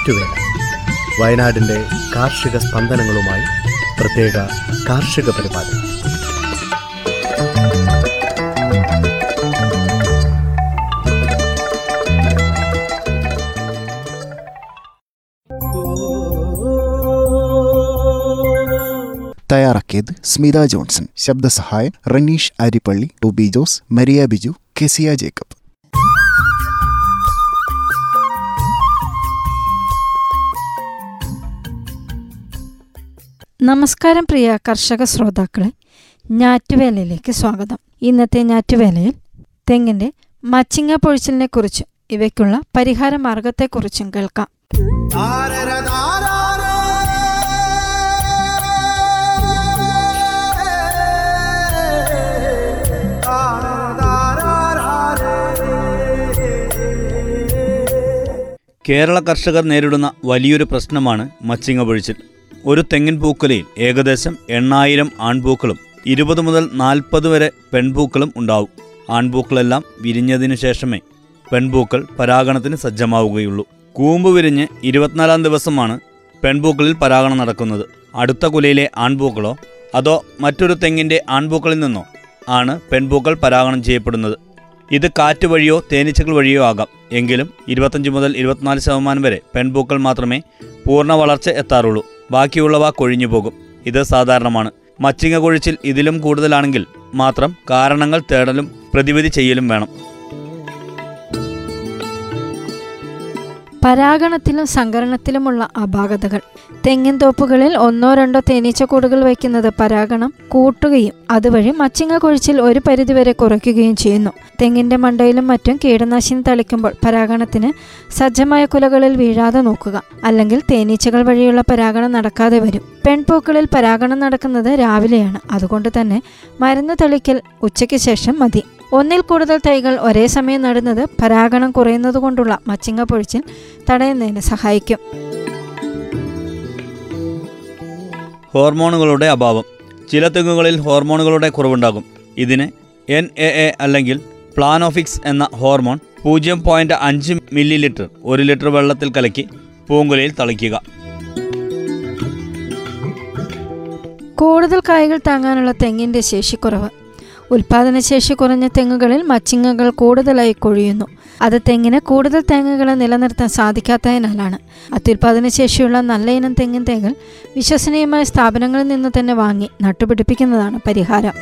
ഞാറ്റുവേല വയനാടിന്റെ കാർഷിക സ്പന്ദനങ്ങളുമായി പ്രത്യേക കാർഷിക പരിപാടി. തയ്യാറാക്കിയത് സ്മിത ജോൺസൺ. ശബ്ദസഹായം റനീഷ് അരിപ്പള്ളി ടോബി ജോസ് മരിയ ബിജു കെസിയ ജേക്കബ്. നമസ്കാരം പ്രിയ കർഷക ശ്രോതാക്കളെ ഞാറ്റുവേലയിലേക്ക് സ്വാഗതം. ഇന്നത്തെ ഞാറ്റുവേലയിൽ തെങ്ങിന്റെ മച്ചിങ്ങ പൊഴിച്ചിലിനെ കുറിച്ചും ഇവയ്ക്കുള്ള പരിഹാര മാർഗത്തെക്കുറിച്ചും കേൾക്കാം. കേരള കർഷകർ നേരിടുന്ന വലിയൊരു പ്രശ്നമാണ് മച്ചിങ്ങ പൊഴിച്ചിൽ. ഒരു തെങ്ങിൻ പൂക്കുലയിൽ ഏകദേശം എണ്ണായിരം ആൺപൂക്കളും ഇരുപത് മുതൽ നാൽപ്പത് വരെ പെൺപൂക്കളും ഉണ്ടാവും. ആൺപൂക്കളെല്ലാം വിരിഞ്ഞതിനു ശേഷമേ പെൺപൂക്കൾ പരാഗണത്തിന് സജ്ജമാവുകയുള്ളൂ. കൂമ്പ് വിരിഞ്ഞ് ഇരുപത്തിനാലാം ദിവസമാണ് പെൺപൂക്കളിൽ പരാഗണം നടക്കുന്നത്. അടുത്ത കുലയിലെ ആൺപൂക്കളോ അതോ മറ്റൊരു തെങ്ങിന്റെ ആൺപൂക്കളിൽ നിന്നോ ആണ് പെൺപൂക്കൾ പരാഗണം ചെയ്യപ്പെടുന്നത്. ഇത് കാറ്റ് വഴിയോ തേനീച്ചകൾ വഴിയോ ആകാം. എങ്കിലും ഇരുപത്തഞ്ച് മുതൽ ഇരുപത്തിനാല് ശതമാനം വരെ പെൺപൂക്കൾ മാത്രമേ പൂർണ വളർച്ച എത്താറുള്ളൂ. ബാക്കിയുള്ളവ കൊഴിഞ്ഞു പോകും. ഇത് സാധാരണമാണ്. മച്ചിങ്ങ കൊഴിച്ചിൽ ഇതിലും കൂടുതലാണെങ്കിൽ മാത്രം കാരണങ്ങൾ തേടലും പ്രതിവിധി ചെയ്യലും വേണം. പരാഗണത്തിലും സംകരണത്തിലുമുള്ള അപാകതകൾ. തെങ്ങിൻ തോപ്പുകളിൽ ഒന്നോ രണ്ടോ തേനീച്ചക്കൂടുകൾ വയ്ക്കുന്നത് പരാഗണം കൂട്ടുകയും അതുവഴി മച്ചിങ്ങ കൊഴിച്ചിൽ ഒരു പരിധിവരെ കുറയ്ക്കുകയും ചെയ്യുന്നു. തെങ്ങിന്റെ മണ്ടയിലും മറ്റും കീടനാശിനി തളിക്കുമ്പോൾ പരാഗണത്തിന് സജ്ജമായ കുലകളിൽ വീഴാതെ നോക്കുക. അല്ലെങ്കിൽ തേനീച്ചകൾ വഴിയുള്ള പരാഗണം നടക്കാതെ വരും. പെൺപൂക്കളിൽ പരാഗണം നടക്കുന്നത് രാവിലെയാണ്. അതുകൊണ്ട് തന്നെ മരുന്ന് തളിക്കൽ ഉച്ചയ്ക്ക് ശേഷം മതി. ഒന്നിൽ കൂടുതൽ തൈകൾ ഒരേ സമയം നടുന്നത് പരാഗണം കുറയുന്നതുകൊണ്ടുള്ള മച്ചിങ്ങ പൊഴിച്ചിൽ തടയുന്നതിന് സഹായിക്കും. ഹോർമോണുകളുടെ അഭാവം. ചില തെങ്ങുകളിൽ ഹോർമോണുകളുടെ കുറവുണ്ടാകും. ഇതിന് എൻ എ എ അല്ലെങ്കിൽ പ്ലാനോഫിക്സ് എന്ന ഹോർമോൺ പൂജ്യം പോയിന്റ് അഞ്ച് മില്ലി ലിറ്റർ ഒരു ലിറ്റർ വെള്ളത്തിൽ കലക്കി പൂങ്കുലയിൽ തളിക്കുക. കൂടുതൽ കായകൾ താങ്ങാനുള്ള തെങ്ങിന്റെ ശേഷിക്കുറവ്. ഉൽപാദനശേഷി കുറഞ്ഞ തെങ്ങുകളിൽ മച്ചിങ്ങകൾ കൂടുതലായി കൊഴിയുന്നു. അത് തെങ്ങിന് കൂടുതൽ തേങ്ങകളെ നിലനിർത്താൻ സാധിക്കാത്തതിനാലാണ്. അത്യുൽപാദനശേഷിയുള്ള നല്ല ഇനം തെങ്ങിൻ തേങ്ങൽ വിശ്വസനീയമായ സ്ഥാപനങ്ങളിൽ നിന്ന് തന്നെ വാങ്ങി നട്ടുപിടിപ്പിക്കുന്നതാണ് പരിഹാരം.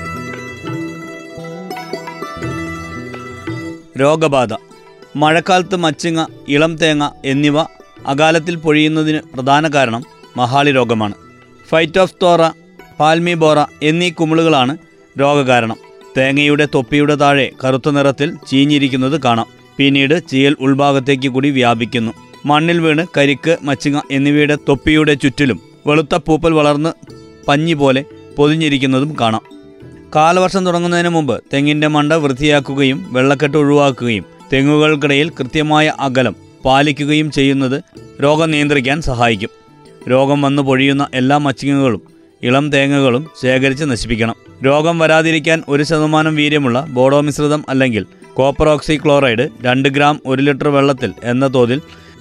രോഗബാധ മഴക്കാലത്ത് മച്ചിങ്ങ ഇളം തേങ്ങ എന്നിവ അകാലത്തിൽ പൊഴിയുന്നതിന് പ്രധാന കാരണം മഹാളി രോഗമാണ്. ഫൈറ്റോഫ്തോറ പാൽമിബോറ എന്നീ കുമിളുകളാണ് രോഗകാരണം. തേങ്ങയുടെ തൊപ്പിയുടെ താഴെ കറുത്ത നിറത്തിൽ ചീഞ്ഞിരിക്കുന്നത് കാണാം. പിന്നീട് ചീയൽ ഉൾഭാഗത്തേക്ക് കൂടി വ്യാപിക്കുന്നു. മണ്ണിൽ വീണ് കരിക്ക് മച്ചിങ്ങ എന്നിവയുടെ തൊപ്പിയുടെ ചുറ്റിലും വെളുത്ത പൂപ്പൽ വളർന്ന് പഞ്ഞി പോലെ പൊതിഞ്ഞിരിക്കുന്നതും കാണാം. കാലവർഷം തുടങ്ങുന്നതിന് മുമ്പ് തെങ്ങിന്റെ മണ്ട വൃത്തിയാക്കുകയും വെള്ളക്കെട്ട് ഒഴിവാക്കുകയും തെങ്ങുകൾക്കിടയിൽ കൃത്യമായ അകലം പാലിക്കുകയും ചെയ്യുന്നത് രോഗം നിയന്ത്രിക്കാൻ സഹായിക്കും. രോഗം വന്നു പൊഴിയുന്ന എല്ലാ മച്ചിങ്ങകളും ഇളം തേങ്ങകളും ശേഖരിച്ച് നശിപ്പിക്കണം. രോഗം വരാതിരിക്കാൻ ഒരു ശതമാനം വീര്യമുള്ള ബോഡോ മിശ്രിതം അല്ലെങ്കിൽ കോപ്പർ ഓക്സി ക്ലോറൈഡ് രണ്ട് ഗ്രാം ഒരു ലിറ്റർ വെള്ളത്തിൽ എന്ന തോതിൽ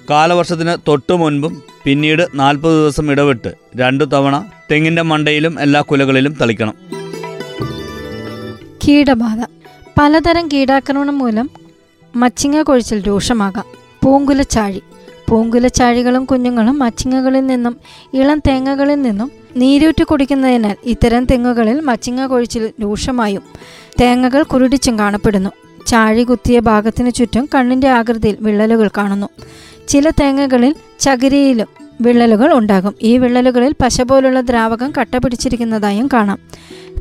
കാലവർഷത്തിന് തൊട്ടു മുൻപും പിന്നീട് നാൽപ്പത് ദിവസം ഇടവിട്ട് രണ്ടു തവണ തെങ്ങിന്റെ മണ്ടയിലും എല്ലാ കുലകളിലും തളിക്കണം. കീടബാധ. പലതരം കീടാക്രമണം മൂലം മച്ചിങ്ങ കൊഴിച്ചിൽ രൂക്ഷമാകാം. പൂങ്കുലച്ചാഴി. പൂങ്കുലച്ചാഴികളും കുഞ്ഞുങ്ങളും മച്ചിങ്ങകളിൽ നിന്നും ഇളം തേങ്ങകളിൽ നിന്നും നീരൂറ്റി കുടിക്കുന്നതിനാൽ ഇത്തരം തെങ്ങുകളിൽ മച്ചിങ്ങ കൊഴിച്ചിൽ രൂക്ഷമായും. തേങ്ങകൾ കുരുടിച്ചും കാണപ്പെടുന്നു. ചാഴി കുത്തിയ ഭാഗത്തിനു ചുറ്റും കണ്ണിന്റെ ആകൃതിയിൽ വിള്ളലുകൾ കാണുന്നു. ചില തേങ്ങകളിൽ ചകിരിയിലും വിള്ളലുകൾ ഉണ്ടാകും. ഈ വിള്ളലുകളിൽ പശ പോലുള്ള ദ്രാവകം കട്ട പിടിച്ചിരിക്കുന്നതായും കാണാം.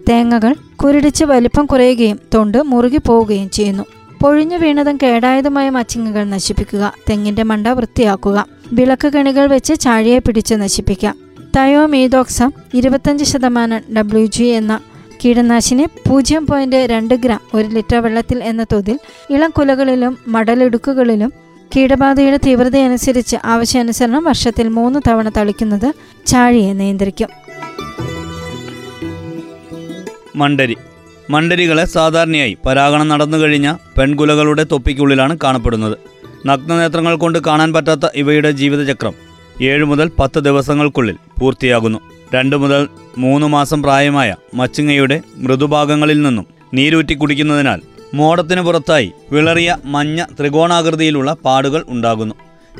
തേങ്ങകൾ കുരുടിച്ച് വലിപ്പം കുറയുകയും തൊണ്ട് മുറുകി പോവുകയും ചെയ്യുന്നു. പൊഴിഞ്ഞു വീണതും കേടായതുമായ മച്ചിങ്ങകൾ നശിപ്പിക്കുക തെങ്ങിന്റെ മണ്ട വൃത്തിയാക്കുക വിളക്ക് കണികൾ വെച്ച് ചാഴിയെ പിടിച്ച് നശിപ്പിക്കാം. തയോമീതോക്സം ഇരുപത്തഞ്ച് ശതമാനം ഡബ്ല്യു ജി എന്ന കീടനാശിനി പൂജ്യം പോയിന്റ് രണ്ട് ഗ്രാം ഒരു ലിറ്റർ വെള്ളത്തിൽ എന്ന തോതിൽ ഇളം കുലകളിലും മടലിടുക്കുകളിലും കീടബാധയുടെ തീവ്രതയനുസരിച്ച് ആവശ്യാനുസരണം വർഷത്തിൽ മൂന്ന് തവണ തളിക്കുന്നത് ചാഴിയെ നിയന്ത്രിക്കും. മണ്ടരി. മണ്ടരികളെ സാധാരണയായി പരാഗണം നടന്നു കഴിഞ്ഞ പെൺകുലകളുടെ തൊപ്പിക്കുള്ളിലാണ് കാണപ്പെടുന്നത്. നഗ്നനേത്രങ്ങൾ കൊണ്ട് കാണാൻ പറ്റാത്ത ഇവയുടെ ജീവിതചക്രം ഏഴ് മുതൽ പത്ത് ദിവസങ്ങൾക്കുള്ളിൽ പൂർത്തിയാകുന്നു. രണ്ട് മുതൽ മൂന്ന് മാസം പ്രായമായ മച്ചിങ്ങയുടെ മൃദുഭാഗങ്ങളിൽ നിന്നും നീരൂറ്റി കുടിക്കുന്നതിനാൽ മോടത്തിന് പുറത്തായി വിളറിയ മഞ്ഞ ത്രികോണാകൃതിയിലുള്ള പാടുകൾ ഉണ്ടാകുന്നു.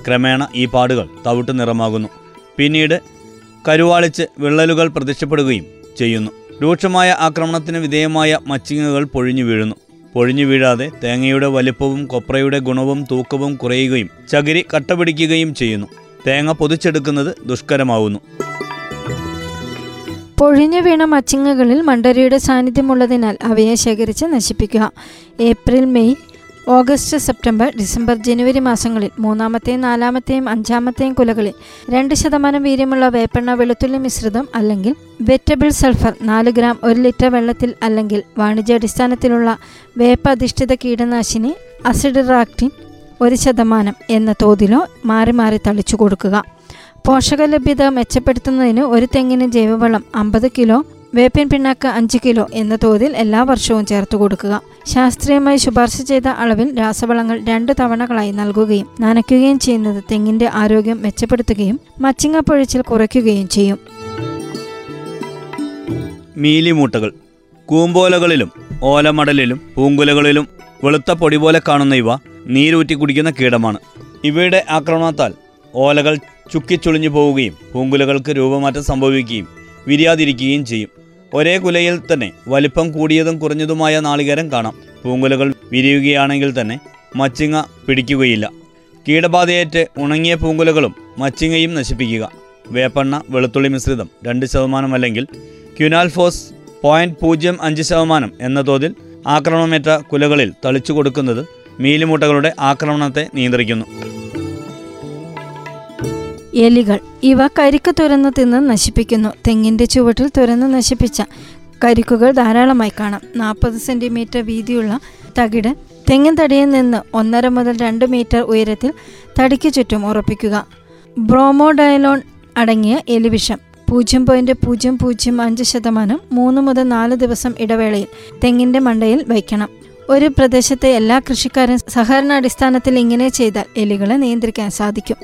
ക്രമേണ ഈ പാടുകൾ തവിട്ട് നിറമാകുന്നു. പിന്നീട് കരുവാളിച്ച് വിള്ളലുകൾ പ്രത്യക്ഷപ്പെടുകയും ചെയ്യുന്നു. രൂക്ഷമായ ആക്രമണത്തിന് വിധേയമായ മച്ചിങ്ങകൾ പൊഴിഞ്ഞു വീഴുന്നു. പൊഴിഞ്ഞു വീഴാതെ തേങ്ങയുടെ വലിപ്പവും കൊപ്രയുടെ ഗുണവും തൂക്കവും കുറയുകയും ചകിരി കട്ടപിടിക്കുകയും ചെയ്യുന്നു. തേങ്ങ പൊതിച്ചെടുക്കുന്നത് ദുഷ്കരമാവുന്നു. പൊഴിഞ്ഞു വീണ മച്ചിങ്ങകളിൽ മണ്ടരിയുടെ സാന്നിധ്യമുള്ളതിനാൽ അവയെ ശേഖരിച്ച് നശിപ്പിക്കുക. April May August September December ജനുവരി മാസങ്ങളിൽ മൂന്നാമത്തെയും നാലാമത്തെയും അഞ്ചാമത്തെയും കുലകളിൽ രണ്ട് ശതമാനം വീര്യമുള്ള വേപ്പെണ്ണ വെളുത്തുള്ളി മിശ്രിതം അല്ലെങ്കിൽ വെറ്റബിൾ സൾഫർ നാല് ഗ്രാം ഒരു ലിറ്റർ വെള്ളത്തിൽ അല്ലെങ്കിൽ വാണിജ്യാടിസ്ഥാനത്തിലുള്ള വേപ്പ അധിഷ്ഠിത കീടനാശിനി അസിഡിറാക്റ്റിൻ ഒരു ശതമാനം എന്ന തോതിലോ മാറി മാറി തളിച്ചു കൊടുക്കുക. പോഷകലഭ്യത മെച്ചപ്പെടുത്തുന്നതിന് ഒരു തെങ്ങിന് ജൈവവളം അമ്പത് കിലോ വേപ്പിൻ പിണ്ണാക്ക് അഞ്ച് കിലോ എന്ന തോതിൽ എല്ലാ വർഷവും ചേർത്ത് കൊടുക്കുക. ശാസ്ത്രീയമായി ശുപാർശ ചെയ്ത അളവിൽ രാസവളങ്ങൾ രണ്ട് തവണകളായി നൽകുകയും നനയ്ക്കുകയും ചെയ്യുന്നത് തെങ്ങിന്റെ ആരോഗ്യം മെച്ചപ്പെടുത്തുകയും മച്ചിങ്ങ പൊഴിച്ചിൽ കുറയ്ക്കുകയും ചെയ്യും. മീലിമൂട്ടകൾ. കൂമ്പോലകളിലും ഓലമടലിലും പൂങ്കുലകളിലും വെളുത്ത പൊടി പോലെ കാണുന്ന ഇവ നീരൂറ്റി കുടിക്കുന്ന കീടമാണ്. ഇവയുടെ ആക്രമണത്താൽ ഓലകൾ ചുക്കിച്ചുളിഞ്ഞു പോവുകയും പൂങ്കുലകൾക്ക് രൂപമാറ്റം സംഭവിക്കുകയും വിരിയാതിരിക്കുകയും ചെയ്യും. ഒരേ കുലയിൽ തന്നെ വലിപ്പം കൂടിയതും കുറഞ്ഞതുമായ നാളികേരം കാണാം. പൂങ്കുലകൾ വിരിയുകയാണെങ്കിൽ തന്നെ മച്ചിങ്ങ പിടിക്കുകയില്ല. കീടബാധയേറ്റ് ഉണങ്ങിയ പൂങ്കുലകളും മച്ചിങ്ങയും നശിപ്പിക്കുക. വേപ്പെണ്ണ വെളുത്തുള്ളി മിശ്രിതം രണ്ട് ശതമാനം അല്ലെങ്കിൽ ക്യുനാൽഫോസ് പോയിന്റ് പൂജ്യം അഞ്ച് ശതമാനം എന്ന തോതിൽ ആക്രമണമേറ്റ കുലകളിൽ തളിച്ചു കൊടുക്കുന്നത് മീലിമുട്ടകളുടെ ആക്രമണത്തെ നിയന്ത്രിക്കുന്നു. എലികൾ ഇവ കരിക്ക് തുരന്ന് തിന്ന് നശിപ്പിക്കുന്നു. തെങ്ങിന്റെ ചുവട്ടിൽ തുരന്ന് നശിപ്പിച്ച കരിക്കുകൾ ധാരാളമായി കാണാം. നാൽപ്പത് സെന്റിമീറ്റർ വീതിയുള്ള തകിട് തെങ്ങിൻ തടിയിൽ നിന്ന് ഒന്നര മുതൽ രണ്ട് മീറ്റർ ഉയരത്തിൽ തടിക്ക് ചുറ്റും ഉറപ്പിക്കുക. ബ്രോമോഡയലോൺ അടങ്ങിയ എലിവിഷം പൂജ്യം പോയിന്റ് പൂജ്യം പൂജ്യം അഞ്ച് ശതമാനം മൂന്ന് മുതൽ നാല് ദിവസം ഇടവേളയിൽ തെങ്ങിന്റെ മണ്ടയിൽ വയ്ക്കണം. ഒരു പ്രദേശത്തെ എല്ലാ കൃഷിക്കാരും സഹകരണ അടിസ്ഥാനത്തിൽ ഇങ്ങനെ ചെയ്താൽ എലികളെ നിയന്ത്രിക്കാൻ സാധിക്കും.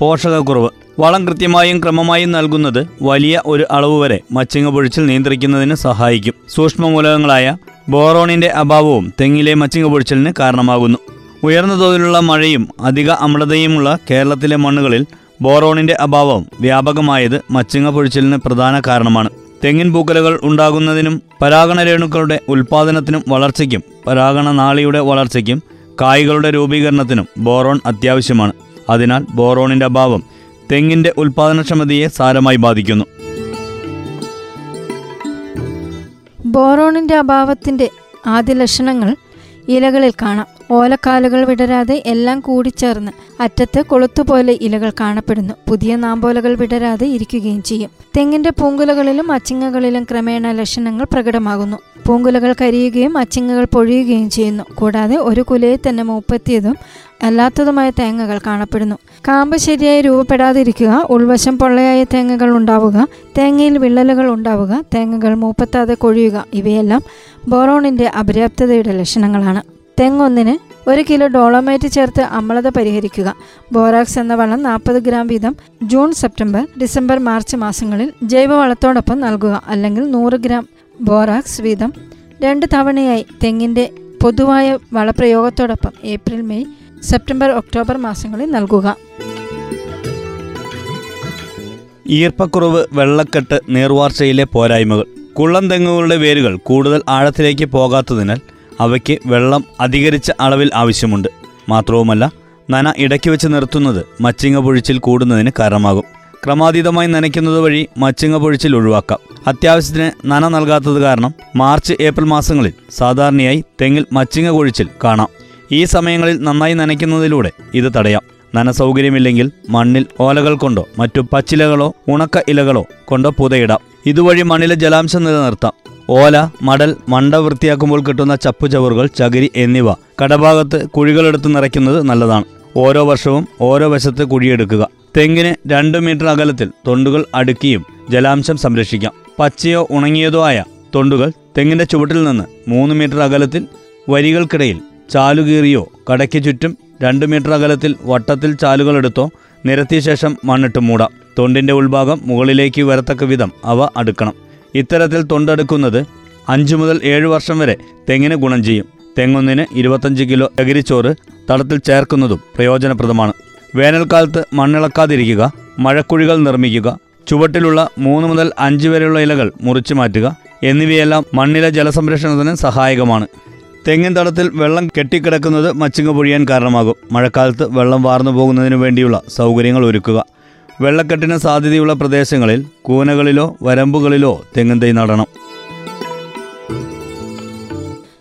പോഷകക്കുറവ്. വളം കൃത്യമായും ക്രമമായും നൽകുന്നത് വലിയ ഒരു അളവ് വരെ മച്ചിങ്ങ പൊഴിച്ചിൽ നിയന്ത്രിക്കുന്നതിന് സഹായിക്കും. സൂക്ഷ്മമൂലകങ്ങളായ ബോറോണിന്റെ അഭാവവും തെങ്ങിലെ മച്ചിങ്ങ പൊഴിച്ചിലിന് കാരണമാകുന്നു. ഉയർന്ന തോതിലുള്ള മഴയും അധിക അമ്ലതയുമുള്ള കേരളത്തിലെ മണ്ണുകളിൽ ബോറോണിന്റെ അഭാവം വ്യാപകമായത് മച്ചിങ്ങ പൊഴിച്ചിലിന് പ്രധാന കാരണമാണ്. തെങ്ങിൻ പൂക്കലുകൾ ഉണ്ടാകുന്നതിനും പരാഗണ രേണുക്കളുടെ ഉൽപാദനത്തിനും വളർച്ചയ്ക്കും പരാഗണ നാളിയുടെ വളർച്ചയ്ക്കും കായ്കളുടെ രൂപീകരണത്തിനും ബോറോൺ അത്യാവശ്യമാണ്. അതിനാൽ ബോറോണിന്റെ അഭാവം തെങ്ങിന്റെ ഉൽപാദനക്ഷമതയെ സാരമായി ബാധിക്കുന്നു. ബോറോണിന്റെ അഭാവത്തിന്റെ ആദ്യ ലക്ഷണങ്ങൾ ഇലകളിൽ കാണാം. ഓലക്കാലുകൾ വിടരാതെ എല്ലാം കൂടിച്ചേർന്ന് അറ്റത്ത് കൊളുത്തുപോലെ ഇലകൾ കാണപ്പെടുന്നു. പുതിയ നാമ്പോലകൾ വിടരാതെ ഇരിക്കുകയും ചെയ്യും. തെങ്ങിന്റെ പൂങ്കുലകളിലും അച്ചിങ്ങകളിലും ക്രമേണ ലക്ഷണങ്ങൾ പ്രകടമാകുന്നു. പൂങ്കുലകൾ കരിയുകയും അച്ചിങ്ങകൾ പൊഴിയുകയും ചെയ്യുന്നു. കൂടാതെ ഒരു കുലയെ തന്നെ മൂപ്പത്തിയതും അല്ലാത്തതുമായ തേങ്ങകൾ കാണപ്പെടുന്നു. കാമ്പ് ശരിയായി രൂപപ്പെടാതിരിക്കുക ഉൾവശം പൊള്ളയായ തേങ്ങകൾ ഉണ്ടാവുക തേങ്ങയിൽ വിള്ളലുകൾ ഉണ്ടാവുക തേങ്ങകൾ മൂപ്പത്താതെ കൊഴിയുക ഇവയെല്ലാം ബോറോണിന്റെ അപര്യാപ്തതയുടെ ലക്ഷണങ്ങളാണ്. തെങ്ങൊന്നിന് ഒരു കിലോ ഡോളോമൈറ്റ് ചേർത്ത് അമ്ലത പരിഹരിക്കുക. ബോറാക്സ് എന്ന വളം നാൽപ്പത് ഗ്രാം വീതം ജൂൺ സെപ്റ്റംബർ ഡിസംബർ മാർച്ച് മാസങ്ങളിൽ ജൈവവളത്തോടൊപ്പം നൽകുക. അല്ലെങ്കിൽ നൂറ് ഗ്രാം ബോറാക്സ് വീതം രണ്ട് തവണയായി തെങ്ങിന്റെ പൊതുവായ വളപ്രയോഗത്തോടൊപ്പം ഏപ്രിൽ മെയ് സെപ്റ്റംബർ ഒക്ടോബർ മാസങ്ങളിൽ നൽകുക. ഈർപ്പക്കുറവ് വെള്ളക്കെട്ട് നീർവാർച്ചയിലെ പോരായ്മകൾ. കുള്ളം തെങ്ങുകളുടെ വേരുകൾ കൂടുതൽ ആഴത്തിലേക്ക് പോകാത്തതിനാൽ അവയ്ക്ക് വെള്ളം അധികരിച്ച അളവിൽ ആവശ്യമുണ്ട്. മാത്രവുമല്ല നന ഇടയ്ക്ക് വെച്ച് നിർത്തുന്നത് മച്ചിങ്ങ പൊഴിച്ചിൽ കൂടുന്നതിന് കാരണമാകും. ക്രമാതീതമായി നനയ്ക്കുന്നത് വഴി മച്ചിങ്ങ പൊഴിച്ചിൽ ഒഴിവാക്കാം. അത്യാവശ്യത്തിന് നന നൽകാത്തത് കാരണം മാർച്ച് ഏപ്രിൽ മാസങ്ങളിൽ സാധാരണയായി തെങ്ങിൽ മച്ചിങ്ങ കൊഴിച്ചിൽ കാണാം. ഈ സമയങ്ങളിൽ നന്നായി നനയ്ക്കുന്നതിലൂടെ ഇത് തടയാം. നനസൗകര്യമില്ലെങ്കിൽ മണ്ണിൽ ഓലകൾ കൊണ്ടോ മറ്റു പച്ചിലകളോ ഉണക്ക ഇലകളോ കൊണ്ടോ പുതയിടാം. ഇതുവഴി മണ്ണിലെ ജലാംശം നിലനിർത്താം. ഓല മടൽ മണ്ട വൃത്തിയാക്കുമ്പോൾ കിട്ടുന്ന ചപ്പുചവറുകൾ ചകിരി എന്നിവ കടഭാഗത്ത് കുഴികളെടുത്ത് നിറയ്ക്കുന്നത് നല്ലതാണ്. ഓരോ വർഷവും ഓരോ വശത്ത് കുഴിയെടുക്കുക. തെങ്ങിന് രണ്ട് മീറ്റർ അകലത്തിൽ തൊണ്ടുകൾ അടുക്കിയും ജലാംശം സംരക്ഷിക്കാം. പച്ചയോ ഉണങ്ങിയതോ ആയ തൊണ്ടുകൾ തെങ്ങിന്റെ ചുവട്ടിൽ നിന്ന് മൂന്ന് മീറ്റർ അകലത്തിൽ വരികൾക്കിടയിൽ ചാലുകീറിയോ കടയ്ക്ക് ചുറ്റും രണ്ട് മീറ്റർ അകലത്തിൽ വട്ടത്തിൽ ചാലുകളെടുത്തോ നിരത്തിയ ശേഷം മണ്ണിട്ട് മൂടാം. തൊണ്ടിന്റെ ഉൾഭാഗം മുകളിലേക്ക് വരത്തക്ക വിധം അവ അടുക്കണം. ഇത്തരത്തിൽ തൊണ്ടടുക്കുന്നത് അഞ്ച് മുതൽ ഏഴ് വർഷം വരെ തെങ്ങിന് ഗുണം ചെയ്യും. തെങ്ങൊന്നിന് ഇരുപത്തഞ്ച് കിലോ ചകിരിച്ചോറ് തടത്തിൽ ചേർക്കുന്നതും പ്രയോജനപ്രദമാണ്. വേനൽക്കാലത്ത് മണ്ണിളക്കാതിരിക്കുക മഴക്കുഴികൾ നിർമ്മിക്കുക ചുവട്ടിലുള്ള മൂന്ന് മുതൽ അഞ്ച് വരെയുള്ള ഇലകൾ മുറിച്ചു മാറ്റുക എന്നിവയെല്ലാം മണ്ണിലെ ജലസംരക്ഷണത്തിന് സഹായകമാണ്. തെങ്ങിൻ തടത്തിൽ വെള്ളം കെട്ടിക്കിടക്കുന്നത് മച്ചിങ്ങ പൊഴിയാൻ കാരണമാകും. മഴക്കാലത്ത് വെള്ളം വാർന്നു പോകുന്നതിന് വേണ്ടിയുള്ള സൗകര്യങ്ങൾ ഒരുക്കുക. വെള്ളക്കെട്ടിന് സാധ്യതയുള്ള പ്രദേശങ്ങളിൽ കൂനകളിലോ വരമ്പുകളിലോ തെങ്ങിൻ തൈ നടണം.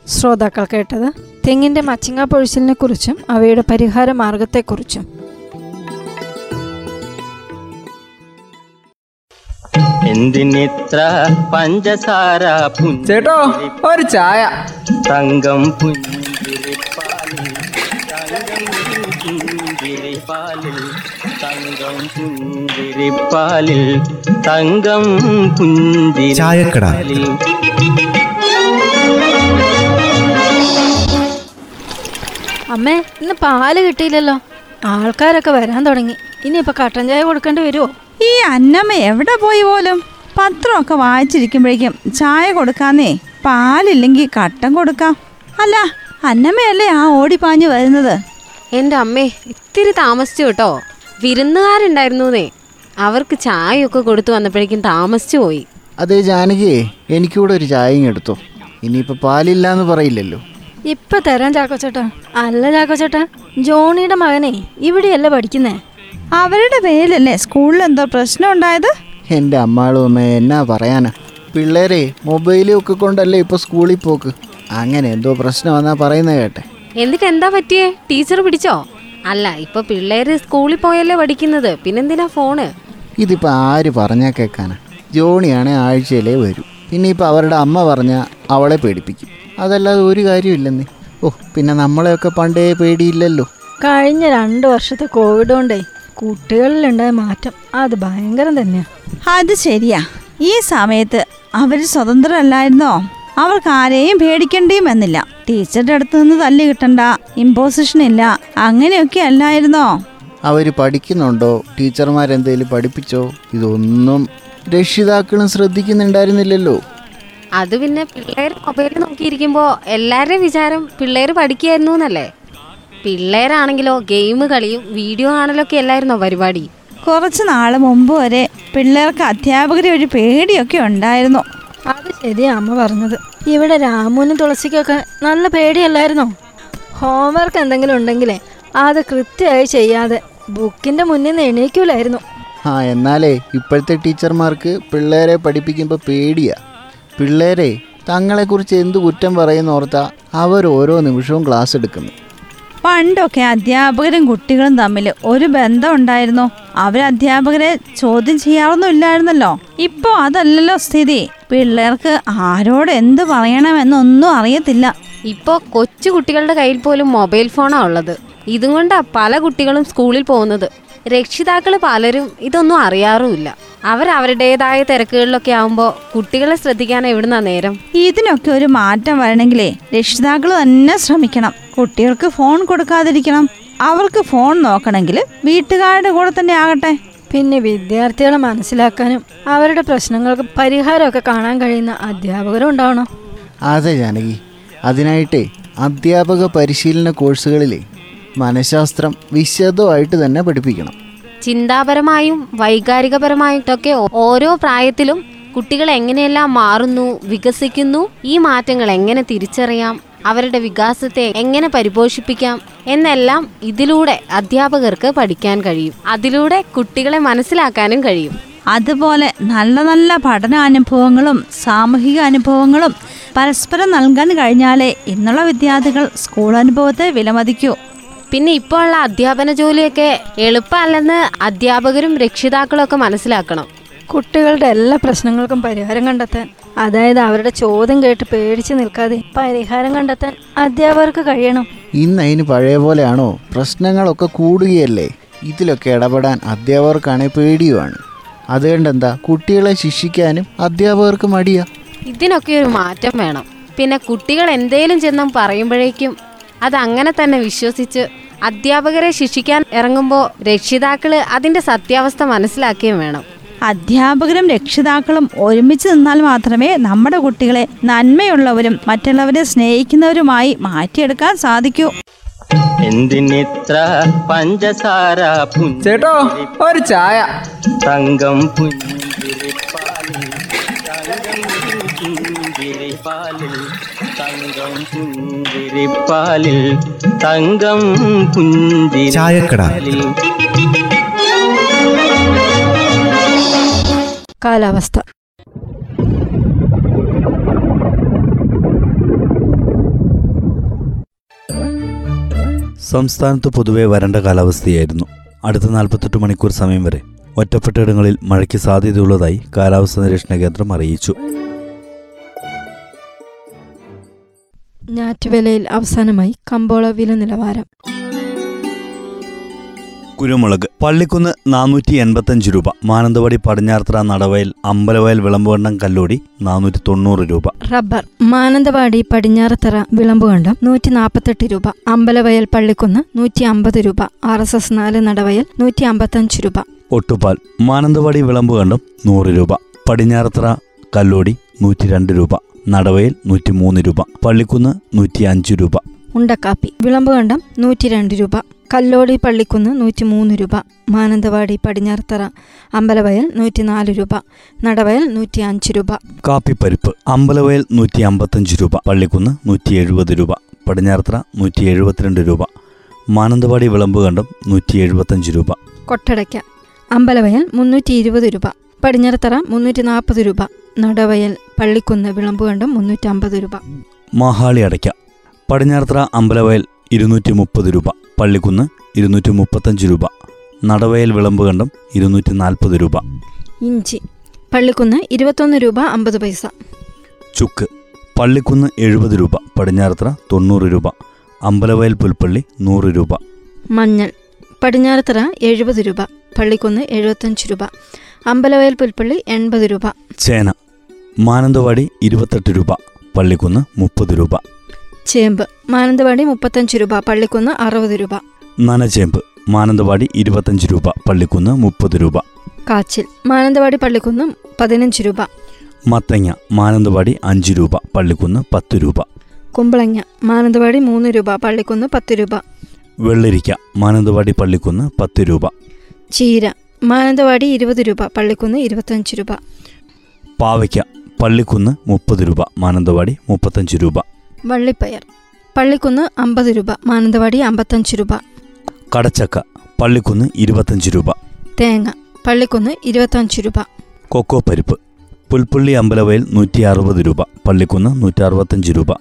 ശ്രോതാക്കൾ കേട്ടത് തെങ്ങിന്റെ മച്ചിങ്ങ പൊഴിച്ചിലിനെ കുറിച്ചും അവയുടെ പരിഹാര മാർഗത്തെക്കുറിച്ചും എന്തിനിത്ര പഞ്ചസാര ചേട്ടോ ഒരു ചായ. തങ്കം പുഞ്ചിരിപ്പാലിൽ തങ്കം പുഞ്ചിരിപ്പാലിൽ തങ്കം പുഞ്ചിരിപ്പാലിൽ തങ്കം ചായക്കട. പുഞ്ചിരിപ്പാലിൽ അമ്മേ ഇന്ന് പാൽ കിട്ടിയില്ലല്ലോ. ആൾക്കാരൊക്കെ വരാൻ തുടങ്ങി. ഇനിയിപ്പോ കട്ടൻ ചായ കൊടുക്കേണ്ടി വരുമോ ഈ അന്നമ്മ എവിടെ പോയി പോലും? പത്രമൊക്കെ വായിച്ചിരിക്കുമ്പോഴേക്കും ചായ കൊടുക്കാന്നേ പാലില്ലെങ്കിൽ കട്ടൻ കൊടുക്കാം. അല്ല അന്നമ്മയല്ലേ ആ ഓടി പാഞ്ഞു വരുന്നത്? എന്റെ അമ്മേ ഇത്തിരി താമസിച്ചു കേട്ടോ. വിരുന്നുകാരുണ്ടായിരുന്നേ അവർക്ക് ചായയൊക്കെ കൊടുത്തു വന്നപ്പോഴേക്കും താമസിച്ചു പോയി. അതേ ജാനകിയെ എനിക്കൂടെ ഒരു ചായയും എടുത്തോ. ഇനിയിപ്പോൾ പാലില്ല എന്ന് പറയില്ലല്ലോ. ഇപ്പൊ തരാൻ ചാക്കോച്ചേട്ടാ. അല്ല ചാക്കോച്ചേട്ടാ ജോണിയുടെ മകനെ ഇവിടെയല്ല പഠിക്കുന്നേ? അവരുടെ പേരിലല്ലേ സ്കൂളിൽ എന്തോ പ്രശ്നം ഉണ്ടായത്? എന്റെ അമ്മാളും അമ്മ എന്നാ പറയാനാ? പിള്ളേരെ മൊബൈലും ഒക്കെ കൊണ്ടല്ലേ ഇപ്പൊ സ്കൂളിൽ പോക്ക്? അങ്ങനെ എന്തോ പ്രശ്നം വന്നാ പറയുന്നത് കേട്ടെ. എന്നിട്ട് എന്താ പറ്റിയേ? ടീച്ചർ പിടിച്ചോ? അല്ല ഇപ്പൊ പിള്ളേര് സ്കൂളിൽ പോയല്ലേ പഠിക്കുന്നത്. പിന്നെന്തിനാ ഫോണ്? ഇതിപ്പോ ആര് പറഞ്ഞാ കേക്കാനാ? ജോണിയാണെ ആഴ്ചയിലേ വരൂ. പിന്നെ ഇപ്പൊ അവരുടെ അമ്മ പറഞ്ഞ അവളെ പേടിപ്പിക്കും. അതല്ലാതെ ഒരു കാര്യമില്ലെന്നേ ഓ പിന്നെ നമ്മളെയൊക്കെ പണ്ടേ പേടിയില്ലല്ലോ. കഴിഞ്ഞ രണ്ടു വർഷത്തെ കോവിഡ് കൊണ്ടേ കുട്ടികളിലുണ്ടായ മാറ്റം അത് ഭയങ്കരം തന്നെയാ. അത് ശരിയാ. ഈ സമയത്ത് അവർ സ്വതന്ത്രല്ലായിരുന്നോ അവർക്ക് ആരെയും പേടിക്കേണ്ടിയും വന്നില്ല. ടീച്ചറുടെ അടുത്ത് നിന്ന് തല്ല് കിട്ടണ്ട ഇമ്പോസിഷൻ ഇല്ല അങ്ങനെയൊക്കെ അല്ലായിരുന്നോ? അവർ പഠിക്കുന്നുണ്ടോ? ടീച്ചർമാരെന്തേലും പഠിപ്പിച്ചോ? ഇതൊന്നും രക്ഷിതാക്കളും ശ്രദ്ധിക്കുന്നുണ്ടായിരുന്നില്ലല്ലോ. അത് പിന്നെ പിള്ളേർ മൊബൈലിൽ നോക്കിയിരിക്കുമ്പോ എല്ലാവരുടെയും വിചാരം പിള്ളേർ പഠിക്കുകയായിരുന്നു എന്നല്ലേ പിള്ളേരാണെങ്കിലോ ഗെയിം കളിയും വീഡിയോ കാണലൊക്കെ അല്ലായിരുന്നോ പരിപാടി? കുറച്ച് നാൾ മുമ്പ് വരെ പിള്ളേർക്ക് അധ്യാപകരെ ഒരു പേടിയൊക്കെ ഉണ്ടായിരുന്നു. അത് ശരിയാ അമ്മ പറഞ്ഞത്. ഇവിടെ രാമുവിനും തുളസിക്കൊക്കെ നല്ല പേടിയല്ലായിരുന്നോ? ഹോംവർക്ക് എന്തെങ്കിലും ഉണ്ടെങ്കിലേ അത് കൃത്യമായി ചെയ്യാതെ ബുക്കിന്റെ മുന്നിൽ നിന്ന് എണീക്കൂലായിരുന്നു. ആ എന്നാലേ ഇപ്പോഴത്തെ ടീച്ചർമാർക്ക് പിള്ളേരെ പഠിപ്പിക്കുമ്പോൾ പേടിയാ. പിള്ളേരെ തങ്ങളെക്കുറിച്ച് എന്ത് കുറ്റം പറയുന്ന ഓർത്താ അവർ ഓരോ നിമിഷവും ക്ലാസ് എടുക്കുന്നു പണ്ടൊക്കെ അധ്യാപകരും കുട്ടികളും തമ്മിൽ ഒരു ബന്ധം ഉണ്ടായിരുന്നു? അവർ അധ്യാപകരെ ചോദ്യം ചെയ്യാറൊന്നും ഇല്ലായിരുന്നല്ലോ. ഇപ്പോൾ അതല്ലല്ലോ സ്ഥിതി. പിള്ളേർക്ക് ആരോട് എന്ത് പറയണമെന്നൊന്നും അറിയത്തില്ല. ഇപ്പോ കൊച്ചു കുട്ടികളുടെ കയ്യിൽ പോലും മൊബൈൽ ഫോണാ ഉള്ളത്. ഇതും കൊണ്ടാ പല കുട്ടികളും സ്കൂളിൽ പോകുന്നത്. രക്ഷിതാക്കൾ പലരും ഇതൊന്നും അറിയാറുമില്ല. അവർ അവരുടേതായ തിരക്കുകളിലൊക്കെ ആവുമ്പോൾ കുട്ടികളെ ശ്രദ്ധിക്കാൻ എവിടുന്നാ നേരം? ഇതിനൊക്കെ ഒരു മാറ്റം വരണമെങ്കിലേ രക്ഷിതാക്കൾ തന്നെ ശ്രമിക്കണം. കുട്ടികൾക്ക് ഫോൺ കൊടുക്കാതിരിക്കണം. അവർക്ക് ഫോൺ നോക്കണമെങ്കിൽ വീട്ടുകാരുടെ കൂടെ തന്നെ ആകട്ടെ. പിന്നെ വിദ്യാർത്ഥികളെ മനസ്സിലാക്കാനും അവരുടെ പ്രശ്നങ്ങൾക്ക് പരിഹാരമൊക്കെ കാണാൻ കഴിയുന്ന അധ്യാപകരും ഉണ്ടാവണം. അതെ ജാനകി. അതിനായിട്ടേ അധ്യാപക പരിശീലന കോഴ്സുകളിലെ മനഃശാസ്ത്രം വിശദമായിട്ട് തന്നെ പഠിപ്പിക്കണം. ചിന്താപരമായും വൈകാരികപരമായിട്ടൊക്കെ ഓരോ പ്രായത്തിലും കുട്ടികൾ എങ്ങനെയെല്ലാം മാറുന്നു വികസിക്കുന്നു ഈ മാറ്റങ്ങൾ എങ്ങനെ തിരിച്ചറിയാം അവരുടെ വികാസത്തെ എങ്ങനെ പരിപോഷിപ്പിക്കാം എന്നെല്ലാം ഇതിലൂടെ അധ്യാപകർക്ക് പഠിക്കാൻ കഴിയും. അതിലൂടെ കുട്ടികളെ മനസ്സിലാക്കാനും കഴിയും. അതുപോലെ നല്ല നല്ല പഠനാനുഭവങ്ങളും സാമൂഹിക അനുഭവങ്ങളും പരസ്പരം നൽകാൻ കഴിഞ്ഞാലേ ഇന്നുള്ള വിദ്യാർത്ഥികൾ സ്കൂൾ അനുഭവത്തെ വിലമതിക്കൂ. പിന്നെ ഇപ്പോൾ ഉള്ള അധ്യാപന ജോലിയൊക്കെ എളുപ്പമല്ലെന്ന് അധ്യാപകരും രക്ഷിതാക്കളും ഒക്കെ മനസ്സിലാക്കണം. കുട്ടികളുടെ എല്ലാ പ്രശ്നങ്ങൾക്കും പരിഹാരം കണ്ടെത്താൻ അതായത് അവരുടെ ചോദ്യം കേട്ട് പേടിച്ച് നിൽക്കാതെ പരിഹാരം കണ്ടെത്താൻ അധ്യാപകർക്ക് കഴിയണം. ഇന്ന് അതിന് പഴയ പോലെയാണോ? പ്രശ്നങ്ങളൊക്കെ കൂടുകയല്ലേ? ഇതിലൊക്കെ ഇടപെടാൻ അധ്യാപകർക്കാണെ പേടിയുമാണ്. അതുകൊണ്ടെന്താ? കുട്ടികളെ ശിക്ഷിക്കാനും അധ്യാപകർക്ക് മടിയാ. ഇതിനൊക്കെ ഒരു മാറ്റം വേണം. പിന്നെ കുട്ടികൾ എന്തേലും ചെന്നും പറയുമ്പോഴേക്കും അത് അങ്ങനെ തന്നെ വിശ്വസിച്ച് അധ്യാപകരെ ശിക്ഷിക്കാൻ ഇറങ്ങുമ്പോൾ രക്ഷിതാക്കൾ അതിന്റെ സത്യാവസ്ഥ മനസ്സിലാക്കുകയും വേണം. അധ്യാപകരും രക്ഷിതാക്കളും ഒരുമിച്ച് നിന്നാൽ മാത്രമേ നമ്മുടെ കുട്ടികളെ നന്മയുള്ളവരും മറ്റുള്ളവരെ സ്നേഹിക്കുന്നവരുമായി മാറ്റിയെടുക്കാൻ സാധിക്കൂ. എന്തിനിത്ര പഞ്ചസാര ചേട്ടോ ഒരു ചായ. തങ്കം പുഞ്ചിരിപ്പാലിൽ തങ്കം പുഞ്ചിരിപ്പാലിൽ. പുഞ്ചിരിപ്പാലിൽ തങ്കം ചായക്കട. കാലാവസ്ഥ. സംസ്ഥാനത്ത് പൊതുവെ വരണ്ട കാലാവസ്ഥയായിരുന്നു. അടുത്ത നാൽപ്പത്തെട്ട് മണിക്കൂർ സമയം വരെ. ഒറ്റപ്പെട്ടയിടങ്ങളിൽ മഴയ്ക്ക് സാധ്യതയുള്ളതായി കാലാവസ്ഥാ നിരീക്ഷണ കേന്ദ്രം അറിയിച്ചു. ഞാറ്റുവേലയിൽ അവസാനമായി കമ്പോള വില നിലവാരം. കുരുമുളക് പള്ളിക്കുന്ന് നാനൂറ്റി എൺപത്തഞ്ച് രൂപ. മാനന്തവാടി പടിഞ്ഞാർത്തറ നടവയൽ അമ്പലവയൽ വിളമ്പുകണ്ടം കല്ലോടി നാനൂറ്റി തൊണ്ണൂറ് രൂപ. റബ്ബർ മാനന്തവാടി പടിഞ്ഞാറത്തറ വിളമ്പുകണ്ടം നൂറ്റി നാൽപ്പത്തെട്ട് രൂപ. അമ്പലവയൽ പള്ളിക്കുന്ന് നൂറ്റി അമ്പത് രൂപ. ആർ എസ് എസ് നാല് നടവയൽ നൂറ്റി അമ്പത്തഞ്ച് രൂപ. ഒട്ടുപാൽ മാനന്തവാടി വിളമ്പുകണ്ടം നൂറ് രൂപ. പടിഞ്ഞാറത്തറ കല്ലോടി നൂറ്റി രണ്ട് രൂപ. നടവയൽ നൂറ്റി മൂന്ന് രൂപ പള്ളിക്കുന്ന് നൂറ്റി അഞ്ച് രൂപ. ഉണ്ടക്കാപ്പി വിളമ്പുകണ്ടം നൂറ്റി രണ്ട് രൂപ കല്ലോടി പള്ളിക്കുന്ന് നൂറ്റി മൂന്ന് രൂപ മാനന്തവാടി പടിഞ്ഞാറത്തറ അമ്പലവയൽ നൂറ്റി നാല് രൂപ നടവയൽ നൂറ്റി അഞ്ച് രൂപ. കാപ്പിപ്പരിപ്പ് അമ്പലവയൽ നൂറ്റി അമ്പത്തഞ്ച് രൂപ പള്ളിക്കുന്ന് നൂറ്റി എഴുപത് രൂപ പടിഞ്ഞാർത്തറ നൂറ്റി എഴുപത്തിരണ്ട് രൂപ മാനന്തവാടി വിളമ്പുകണ്ടം നൂറ്റി എഴുപത്തഞ്ച് രൂപ. കൊട്ടടയ്ക്ക അമ്പലവയൽ മുന്നൂറ്റി ഇരുപത് രൂപ പടിഞ്ഞാറത്തറ മുന്നൂറ്റി നാൽപ്പത് രൂപ. നടവയൽ പള്ളിക്കുന്ന് വിളമ്പുകണ്ടം മുന്നൂറ്റി അമ്പത് രൂപ. മഹാളി അടയ്ക്ക. പടിഞ്ഞാറത്തറ അമ്പലവയൽ ഇരുന്നൂറ്റി മുപ്പത് രൂപ. പള്ളിക്കുന്ന് ഇരുന്നൂറ്റി മുപ്പത്തഞ്ച് രൂപ. നടവയൽ വിളമ്പുകണ്ടം ഇരുന്നൂറ്റി നാൽപ്പത് രൂപ. ഇഞ്ചി. പള്ളിക്കുന്ന് ഇരുപത്തൊന്ന് രൂപ അമ്പത് പൈസ. ചുക്ക്. പള്ളിക്കുന്ന് എഴുപത് രൂപ. പടിഞ്ഞാറത്തറ തൊണ്ണൂറ് രൂപ. അമ്പലവയൽ പുൽപ്പള്ളി നൂറ് രൂപ. മഞ്ഞൾ. പടിഞ്ഞാറത്തറ എഴുപത് രൂപ. പള്ളിക്കുന്ന് എഴുപത്തഞ്ച് രൂപ. അമ്പലവയൽ പുൽപ്പള്ളി എൺപത് രൂപ. ചേന മാനന്തവാടി ഇരുപത്തെട്ട് രൂപ പള്ളിക്കുന്ന് മുപ്പത് രൂപ. ചേമ്പ് മാനന്തവാടി മുപ്പത്തഞ്ച് രൂപ പള്ളിക്കുന്ന് അറുപത് രൂപ. നനചേമ്പ് മാനന്തവാടി ഇരുപത്തഞ്ച് രൂപ പള്ളിക്കുന്ന് മുപ്പത് രൂപ. കാച്ചിൽ മാനന്തവാടി പള്ളിക്കുന്ന് പതിനഞ്ച് രൂപ. മത്തങ്ങ മാനന്തവാടി അഞ്ച് രൂപ പള്ളിക്കുന്ന് പത്ത് രൂപ. കുമ്പളങ്ങ മാനന്തവാടി മൂന്ന് രൂപ പള്ളിക്കുന്ന് പത്ത് രൂപ. വെള്ളരിക്ക മാനന്തവാടി പള്ളിക്കുന്ന് പത്ത് രൂപ. ചീര മാനന്തവാടി ഇരുപത് രൂപ പള്ളിക്കുന്ന് ഇരുപത്തഞ്ച് രൂപ. പാവയ്ക്ക പള്ളിക്കുന്ന് മുപ്പത് രൂപ മാനന്തവാടി മുപ്പത്തഞ്ച് രൂപ. വള്ളിപ്പയർ പള്ളിക്കുന്ന് അമ്പത് രൂപ മാനന്തവാടി അമ്പത്തഞ്ച് രൂപ. കടച്ചക്ക പള്ളിക്കുന്ന് ഇരുപത്തഞ്ച് രൂപ. തേങ്ങ പള്ളിക്കുന്ന് ഇരുപത്തഞ്ച് രൂപ. കൊക്കോ പരിപ്പ് പുൽപ്പള്ളി അമ്പലവയൽ നൂറ്റി അറുപത് രൂപ പള്ളിക്കുന്ന് നൂറ്റി അറുപത്തഞ്ച് രൂപ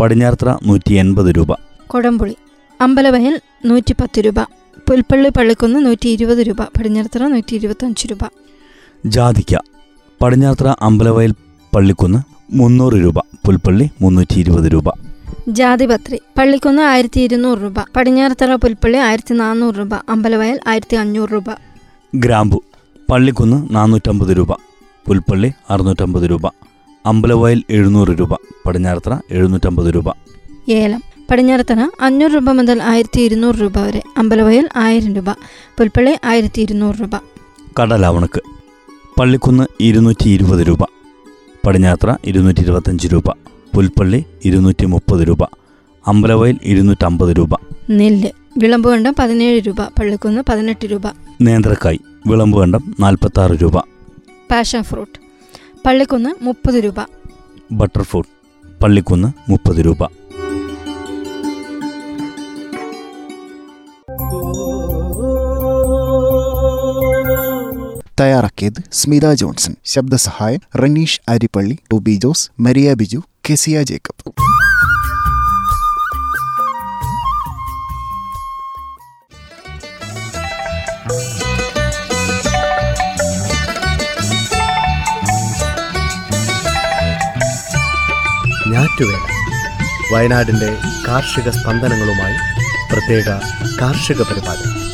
പടിഞ്ഞാർത്ര നൂറ്റി എൺപത് രൂപ. കൊടംപുളി അമ്പലവയൽ നൂറ്റി പത്ത് രൂപ. പുൽപ്പള്ളി പള്ളിക്കുന്ന് നൂറ്റി ഇരുപത് രൂപ. പടിഞ്ഞാറത്തറ നൂറ്റി ഇരുപത്തഞ്ച് രൂപ. ജാതിക്ക. പടിഞ്ഞാറത്തറ അമ്പലവയൽ പള്ളിക്കുന്ന് മുന്നൂറ് രൂപ. പുൽപ്പള്ളി മുന്നൂറ്റി ഇരുപത് രൂപ. ജാതിപത്രി. പള്ളിക്കുന്ന് ആയിരത്തി ഇരുന്നൂറ് രൂപ. പടിഞ്ഞാറത്തറ പുൽപ്പള്ളി ആയിരത്തി നാനൂറ് രൂപ. അമ്പലവയൽ ആയിരത്തി അഞ്ഞൂറ് രൂപ. ഗ്രാമ്പു. പള്ളിക്കുന്ന് നാനൂറ്റമ്പത് രൂപ. പുൽപ്പള്ളി അറുന്നൂറ്റമ്പത് രൂപ. അമ്പലവയൽ എഴുന്നൂറ് രൂപ. പടിഞ്ഞാറത്തറ എഴുന്നൂറ്റമ്പത് രൂപ. ഏലം. പടിഞ്ഞാറത്തറ അഞ്ഞൂറ് രൂപ മുതൽ ആയിരത്തി ഇരുന്നൂറ് രൂപ വരെ. അമ്പലവയൽ ആയിരം രൂപ. പുൽപ്പള്ളി ആയിരത്തി ഇരുന്നൂറ് രൂപ. കടലാവണക്ക്. പള്ളിക്കുന്ന് ഇരുന്നൂറ്റി ഇരുപത് രൂപ. പടിഞ്ഞാത്ര ഇരുന്നൂറ്റി ഇരുപത്തഞ്ച് രൂപ. പുൽപ്പള്ളി ഇരുന്നൂറ്റി മുപ്പത് രൂപ. അമ്പലവയൽ ഇരുന്നൂറ്റമ്പത് രൂപ. നെല്ല്. വിളമ്പുകണ്ടം പതിനേഴ് രൂപ. പള്ളിക്കുന്ന് പതിനെട്ട് രൂപ. നേന്ത്രക്കായ്. വിളമ്പുകണ്ടം നാൽപ്പത്താറ് രൂപ. Passion fruit. പള്ളിക്കുന്ന് മുപ്പത് രൂപ. ബട്ടർ ഫ്രൂട്ട് പള്ളിക്കുന്ന് മുപ്പത് രൂപ. തയ്യാറാക്കിയത് സ്മിത ജോൺസൺ. ശബ്ദസഹായം റനീഷ് അരിപ്പള്ളി ടോബി ജോസ് മരിയ ബിജു കെസിയ ജേക്കബ്. ഞാറ്റുവേല. വയനാടിന്റെ കാർഷിക സ്പന്ദനങ്ങളുമായി പ്രത്യേക കാർഷിക പരിപാടി.